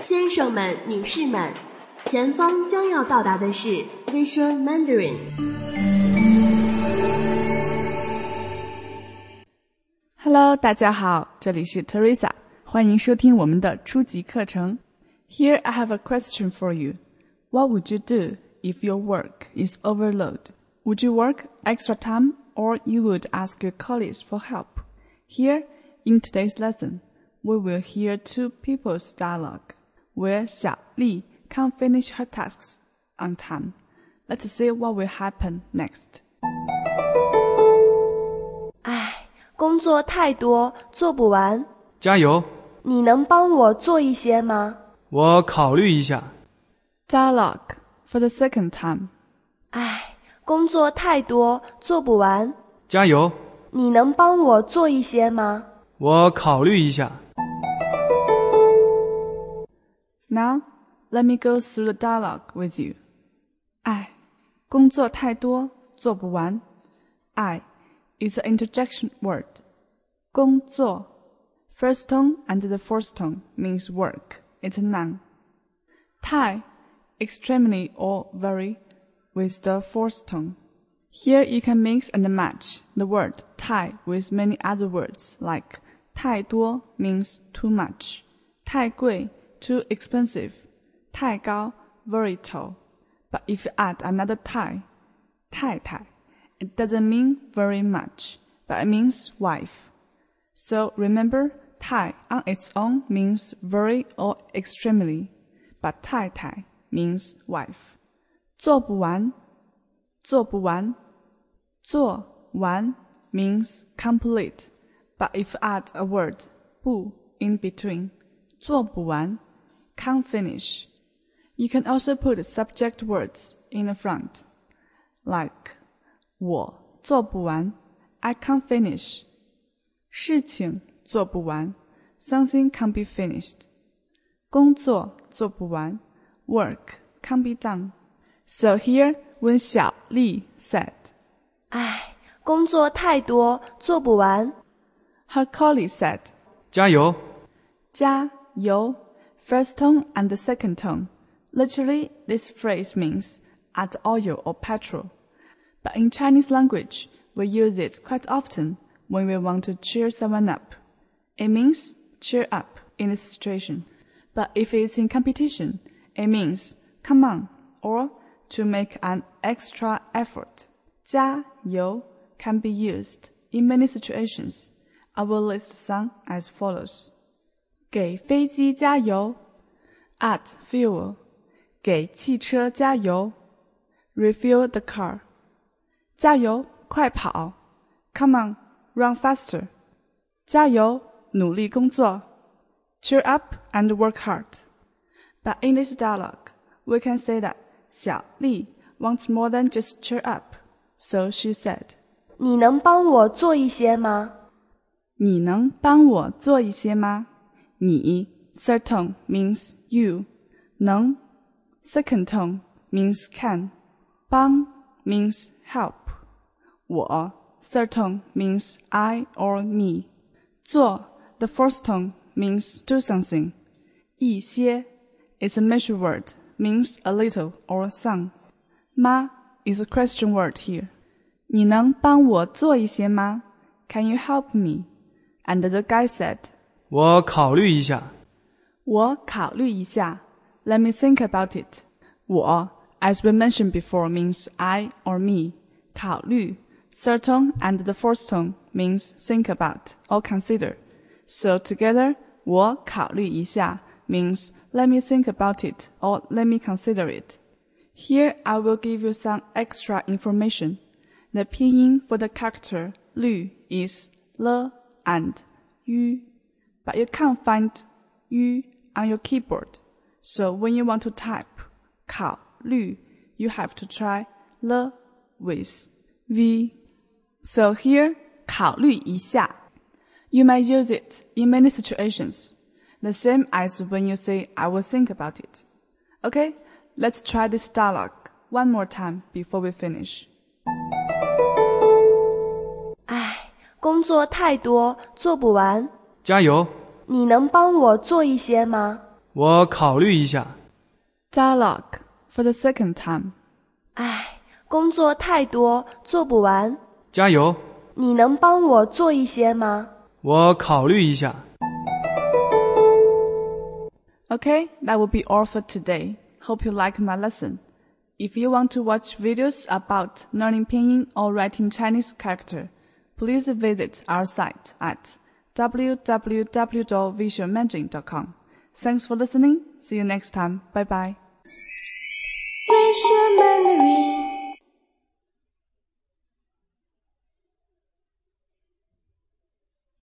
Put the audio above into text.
先生们、女士们，前方将要到达的是 Visual Mandarin。Hello，大家好，这里是 Teresa，欢迎收听我们的初级课程。Here I have a question for you. What would you do if your work is overload? Would you work extra time or you would ask your colleagues for help? Here, in today's lesson, we will hear two people's dialogue, where Xiao Li can't finish her tasks on time. Let's see what will happen next. 唉，工作太多，做不完。加油！你能帮我做一些吗？我考虑一下。Dialogue for the second time. 唉，工作太多，做不完。加油！你能帮我做一些吗？我考虑一下。Now, let me go through the dialogue with you. 唉，工作太多，做不完。I is an interjection word. 工作 first tone and the fourth tone means work. It's a noun. 太 extremely or very with the fourth tone. Here you can mix and match the word 太 with many other words like 太多 means too much, 太贵 too expensive, 太高 very tall. But if you add another 太, 太太, it doesn't mean very much, but it means wife. So remember, 太 on its own means very or extremely, but 太太 means wife. 做不完，做不完，做完 means complete, but if you add a word 不 in between, 做不完 can't finish. You can also put subject words in the front, like 我做不完 I can't finish. 事情做不完 something can't be finished. 工作做不完 work can't be done. So here, when Xiao Li said, 唉，工作太多，做不完。 her colleague said, 加油！加油 First tone and the second tone. Literally, this phrase means add oil or petrol. But in Chinese language, we use it quite often when we want to cheer someone up. It means cheer up in a situation. But if it's in competition, it means come on or to make an extra effort. 加油 can be used in many situations. I will list some as follows. 给飞机加油 add fuel 给汽车加油 refuel the car 加油快跑 come on run faster 加油努力工作 cheer up and work hard but in this dialogue we can say that 小丽 wants more than just cheer up so she said 你能帮我做一些吗？你能帮我做一些吗？ 你 third tone means you，能 second tone means can，帮 means help，我 third tone means I or me，做 the fourth tone means do something，一些 is a measure word means a little or some，吗 is a question word here。你能帮我做一些吗？Can you help me? And the guy said, 我考虑一下。我考虑一下。Let me think about it. 我 as we mentioned before, means I or me. 考虑 third tone and the fourth tone means think about or consider. So together, 我考虑一下 means let me think about it or let me consider it. Here I will give you some extra information. The pinyin for the character 绿 is le and yu, but you can't find yu on your keyboard. So when you want to type 考虑, you have to try le with v. So here 考虑一下. You might use it in many situations, the same as when you say I will think about it. Okay, let's try this dialogue one more time before we finish. 唉，工作太多，做不完。 加油！ 你能帮我做一些吗？我考虑一下。 Dialogue for the second time. 唉，工作太多，做不完。加油！你能帮我做一些吗？我考虑一下。 Okay, that will be all for today. Hope you like my lesson. If you want to watch videos about learning pinyin or writing Chinese character, please visit our site at www.visualmandarin.com. Thanks for listening. See you next time. Bye bye.